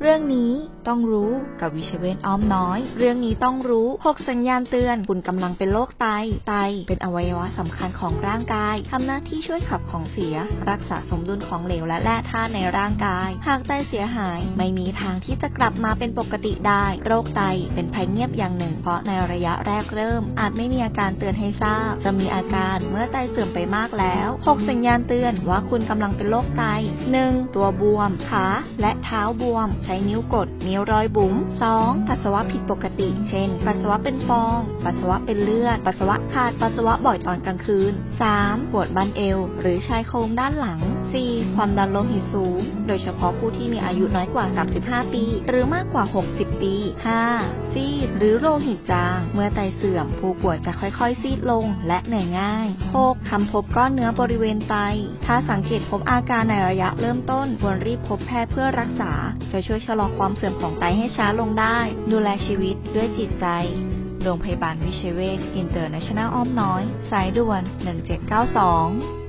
เรื่องนี้ ต้องรู้กับวิเชเวนอ้อมน้อย เรื่องนี้ต้องรู้ 6 สัญญาณเตือน คุณกำลังเป็นโรคไต ไตเป็นอวัยวะสำคัญของร่างกายทำหน้าที่ช่วยขับของเสีย รักษาสมดุลของเหลวและแร่ธาตุในร่างกาย หากไตเสียหาย ไม่มีทางที่จะกลับมาเป็นปกติได้ โรคไตเป็นภัยเงียบอย่างหนึ่ง เพราะในระยะแรกเริ่ม อาจไม่มีอาการเตือนให้ทราบ จะมีอาการเมื่อไตเสื่อมไปมากแล้ว 6 สัญญาณเตือนว่าคุณกำลังเป็นโรคไต 1. ตัวบวม ขาและเท้าบวม ใช้นิ้วกดมีรอยบุ๋ม 2. ปัสสาวะผิดปกติ เช่น ปัสสาวะเป็นฟอง ปัสสาวะเป็นเลือด ปัสสาวะขาด ปัสสาวะบ่อยตอนกลางคืน 3. ปวดบั้นเอว หรือชายโครงด้านหลัง 4. ความดันโลหิตสูง โดยเฉพาะผู้ที่มีอายุน้อยกว่า 35 ปี หรือมากกว่า 60 ปี 5. ซีดหรือโลหิตจาง เมื่อไตเสื่อม ผู้ป่วยจะค่อยๆ ซีดลงและเหนื่อยง่าย 6. คลำพบก้อนเนื้อบริเวณไต ถ้าสังเกตพบอาการในระยะเริ่มต้น ควรรีบพบแพทย์เพื่อรักษา จะช่วยชะลอความเสื่อมของไตให้ช้าลงได้ ดูแลชีวิตด้วยจิตใจโรงพยาบาลวิชัยเวชอินเตอร์เนชั่นแนลอ้อมน้อย สายด่วน 1792